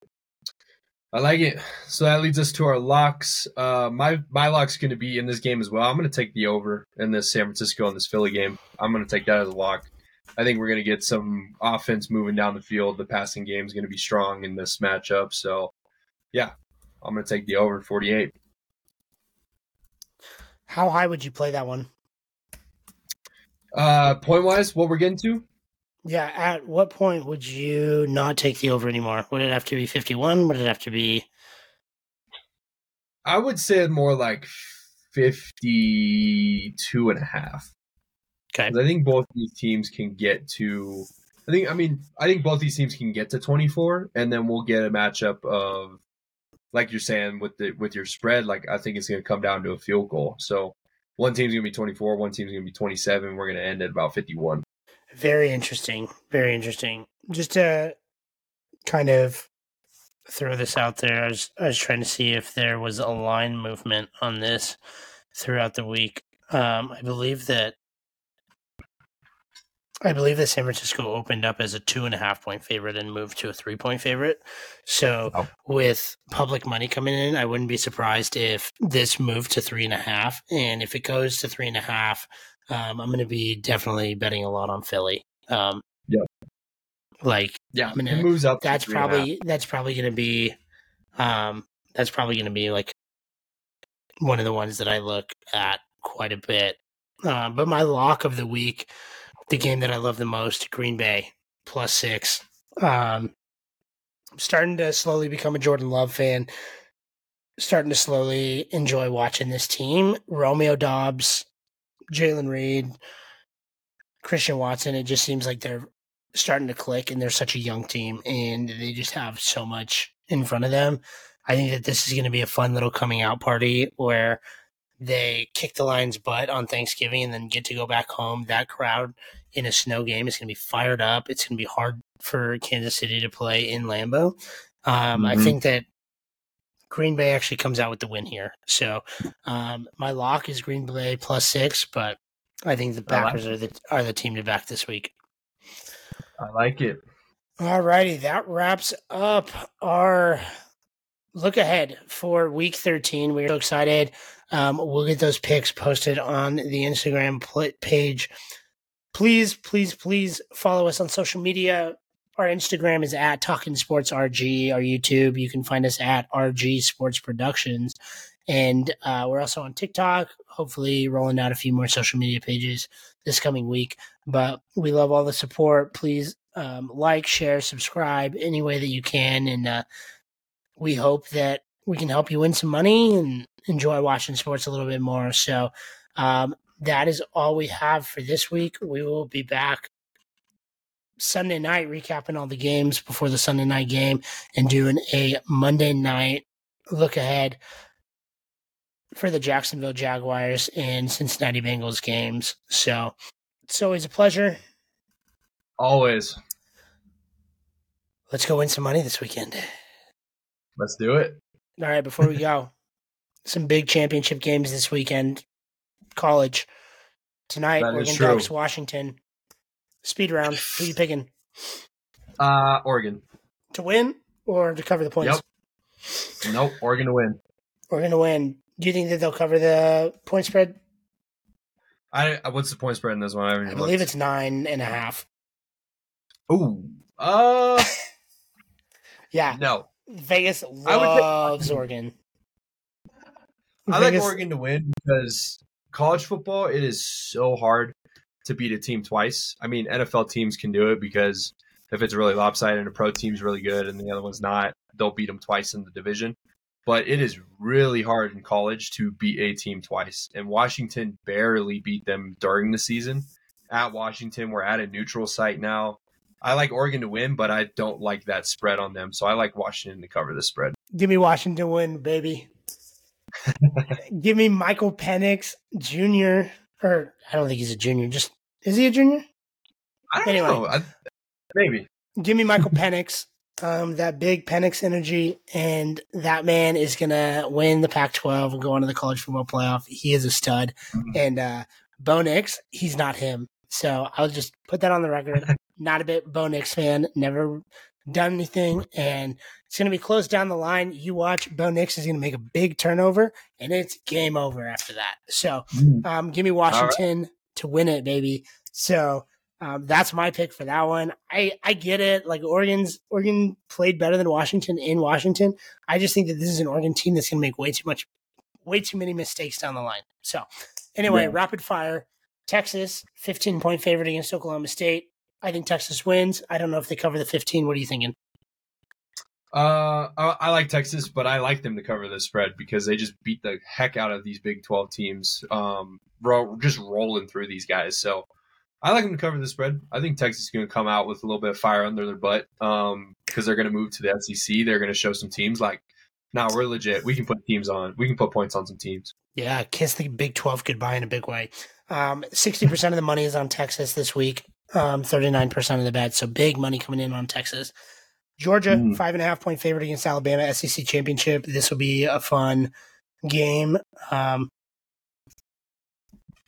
I like it. So that leads us to our locks. Uh, my my lock's going to be in this game as well. I'm going to take the over in this San Francisco and this Philly game. I'm going to take that as a lock. I think we're going to get some offense moving down the field. The passing game is going to be strong in this matchup. So, yeah, I'm going to take the over 48. How high would you play that one? Uh, point wise, what we're getting to? Yeah, at what point would you not take the over anymore? Would it have to be 51? Would it have to be I would say more like 52 and a half. Okay. I think both these teams can get to I think I mean I think both these teams can get to 24 and then we'll get a matchup of like you're saying with the with your spread like I think it's going to come down to a field goal. So one team's going to be 24, one team's going to be 27, we're going to end at about 51. Very interesting. Very interesting. Just to kind of throw this out there, I was I was trying to see if there was a line movement on this throughout the week. Um, I believe that I believe that San Francisco opened up as a two and a half point favorite and moved to a three point favorite. So Oh. with public money coming in, I wouldn't be surprised if this moved to three and a half. And if it goes to three and a half, um, I'm going to be definitely betting a lot on Philly. Um, Yeah. Like Yeah, I mean, it moves up. that's three and a half. probably that's probably going to be, um, that's probably going to be like one of the ones that I look at quite a bit. Um, but my lock of the week, the game that I love the most, Green Bay plus six. Um, I'm starting to slowly become a Jordan Love fan. Starting to slowly enjoy watching this team. Romeo Doubs, Jayden Reed, Christian Watson. It just seems like they're starting to click, and they're such a young team, and they just have so much in front of them. I think that this is going to be a fun little coming out party where they kick the Lions' butt on Thanksgiving and then get to go back home. That crowd in a snow game is going to be fired up. It's going to be hard for Kansas City to play in Lambeau. Um, I Mhm. think that Green Bay actually comes out with the win here. So um, my lock is Green Bay plus six, but I think the I like Packers are the are the team to back this week. I like it. Alrighty, that wraps up our look ahead for week 13. We're so excited. Um, we'll get those picks posted on the Instagram pl- page. Please, please, please follow us on social media. Our Instagram is at Talking Sports RG. Our YouTube, you can find us at RG Sports Productions. And uh, we're also on TikTok, hopefully rolling out a few more social media pages this coming week. But we love all the support. Please um, like, share, subscribe any way that you can. And uh, we hope that we can help you win some money and enjoy watching sports a little bit more. So um, that is all we have for this week. We will be back Sunday night recapping all the games before the Sunday night game and doing a Monday night look ahead for the Jacksonville Jaguars and Cincinnati Bengals games. So it's always a pleasure. Always. Let's go win some money this weekend. Let's do it. All right, before we go, some big championship games this weekend. College tonight, Oregon true. Ducks, Washington. Speed round. Who you picking Uh, Oregon. to win or to cover the points? Yep. Nope. Oregon to win. We're gonna win. Do you think that they'll cover the point spread? I I- what's the point spread in this one? I, I believe it's nine and a half. Ooh. Uh. Yeah, no. Vegas I would loves Oregon. I like Oregon to win because college football it is so hard to beat a team twice. I mean, NFL teams can do it because if it's really lopsided and a pro team's really good and the other one's not, they'll beat them twice in the division. But it is really hard in college to beat a team twice. And Washington barely beat them during the season. At Washington, we're at a neutral site now. I like Oregon to win, but I don't like that spread on them. So I like Washington to cover the spread. Give me Washington win, baby. Give me Michael Penix Jr. Or I don't think he's a junior. Just is he a junior? I don't Anyway. know. I, maybe. Give me Michael Penix um, that big Penix energy, and that man is gonna win the Pac-12 and go on to the college football playoff. He is a stud, mm-hmm. and uh, Bo Nix, he's not him. So I'll just put that on the record. not a bit Bo Nix fan. Never done anything, and it's gonna be close down the line. You watch, Bo Nix is gonna make a big turnover, and it's game over after that. So mm. um, give me Washington. To win it, baby. So um, that's my pick for that one. I, I get it. Like Oregon's Oregon played better than Washington in Washington. I just think that this is an Oregon team that's going to make way too much, way too many mistakes down the line. So anyway, yeah. rapid fire. Texas, 15 point favorite against Oklahoma State. I think Texas wins. I don't know if they cover the 15. What are you thinking? Uh, I, I like Texas, but I like them to cover the spread because they just beat the heck out of these Big 12 teams. Um, bro, just rolling through these guys. So I like them to cover the spread. I think Texas is going to come out with a little bit of fire under their butt Um because they're going to move to the SEC. They're going to show some teams like, now nah, we're legit. We can put teams on. We can put points on some teams. Yeah, kiss the Big 12 goodbye in a big way. Um, 60% of the money is on Texas this week, um, 39% of the bet. So big money coming in on Texas. Georgia, mm. five and a half point favorite against Alabama, SEC championship. This will be a fun game. Um,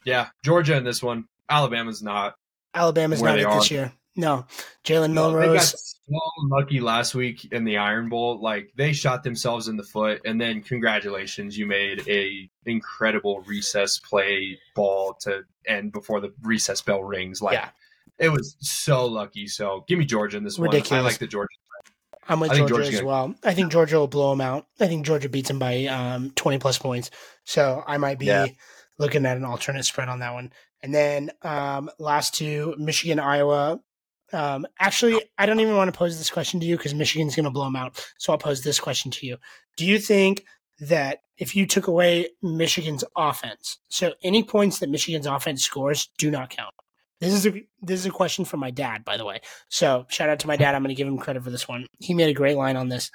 yeah, Georgia in this one. Alabama's not. Alabama's not it this year. No, Jalen no, Milroe. They got so lucky last week in the Iron Bowl. Like they shot themselves in the foot, and then congratulations, you made a incredible recess play ball to end before the recess bell rings. Like yeah. it was so lucky. So give me Georgia in this Ridiculous. one. I like the Georgia. I'm with Georgia as gonna... well. I think Georgia will blow them out. I think Georgia beats them by um, 20 plus points. So I might be yeah. looking at an alternate spread on that one. And then um, last two, Michigan, Iowa. Um, actually, I don't even want to pose this question to you because Michigan's going to blow them out. So I'll pose this question to you. Do you think that if you took away Michigan's offense, so any points that Michigan's offense scores do not count? This is a this is a question from my dad, by the way. So shout out to my dad. I'm going to give him credit for this one. He made a great line on this.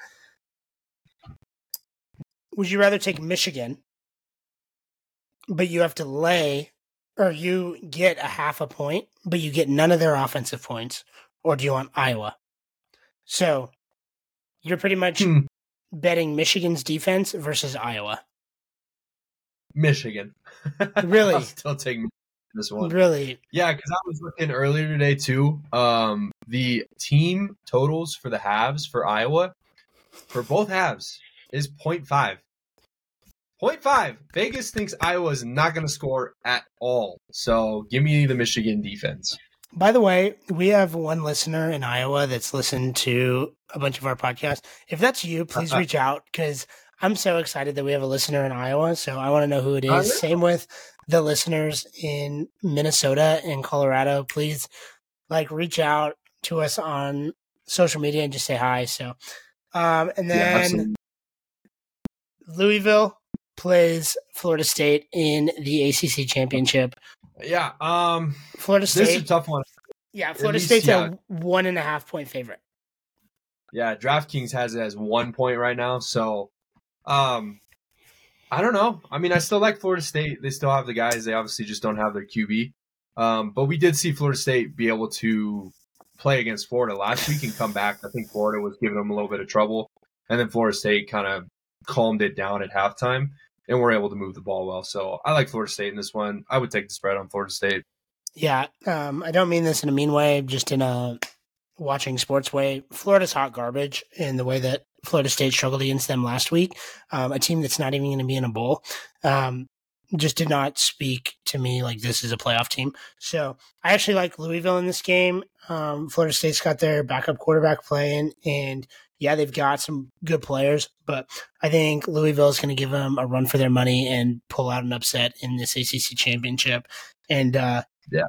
Would you rather take Michigan, but you have to lay or you get a half a point, but you get none of their offensive points, or do you want Iowa? So you're pretty much hmm. betting Michigan's defense versus Iowa. Michigan. Really? I'll still take this one. Really? Yeah, because I was looking earlier today too. Um, the team totals for the halves for Iowa for both halves is 0.5. 0.5. Vegas thinks Iowa is not going to score at all. So give me the Michigan defense. By the way, we have one listener in Iowa that's listened to a bunch of our podcasts. If that's you, please uh-huh. reach out because I'm so excited that we have a listener in Iowa. So I want to know who it is. Same with the listeners in Minnesota and Colorado. Please like reach out to us on social media and just say hi. So, um, and then yeah, Louisville, plays Florida State in the ACC championship. Yeah, um, Florida State. This is a tough one. Yeah, Florida least, State's yeah. a one and a half point favorite. Yeah, DraftKings has it as one point right now. So, um, I don't know. I mean, I still like Florida State. They still have the guys. They obviously just don't have their QB. Um, but we did see Florida State be able to play against Florida last week and come back. I think Florida was giving them a little bit of trouble, and then Florida State kind of calmed it down at halftime and we're able to move the ball well. So I like Florida State in this one. I would take the spread on Florida State. Yeah, um, I don't mean this in a mean way, just in a watching sports way. Florida's hot garbage in the way that Florida State struggled against them last week. Um, a team that's not even going to be in a bowl. Um, just did not speak to me like this is a playoff team. So I actually like Louisville in this game. Um, Florida State's got their backup quarterback playing, and yeah, they've got some good players, but I think Louisville is going to give them a run for their money and pull out an upset in this ACC championship. And uh, yeah,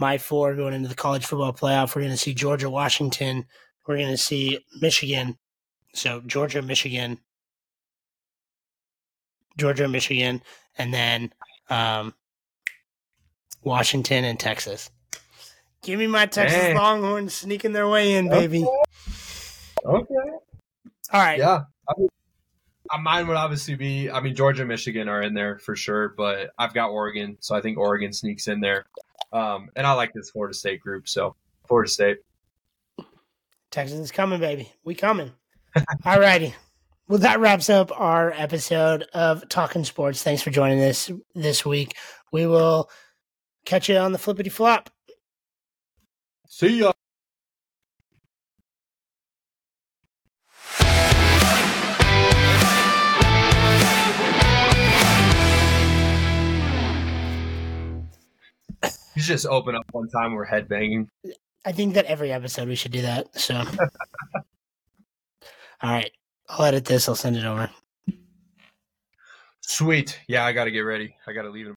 my four going into the college football playoff, we're going to see Georgia, Washington, we're going to see Michigan. So Georgia, Michigan, Georgia, Michigan, and then um, Washington and Texas. Give me my Texas hey. Longhorns sneaking their way in, baby. Okay. Okay. All right. Yeah. I mean, uh, mine would obviously be. I mean, Georgia, Michigan are in there for sure, but I've got Oregon, so I think Oregon sneaks in there. Um, and I like this Florida State group, so Florida State. Texas is coming, baby. We coming. All righty. Well, that wraps up our episode of Talking Sports. Thanks for joining us this week. We will catch you on the flippity flop. See ya. You should just open up one time we're headbanging. I think that every episode we should do that. So, all right, I'll edit this. I'll send it over. Sweet. Yeah, I got to get ready. I got to leave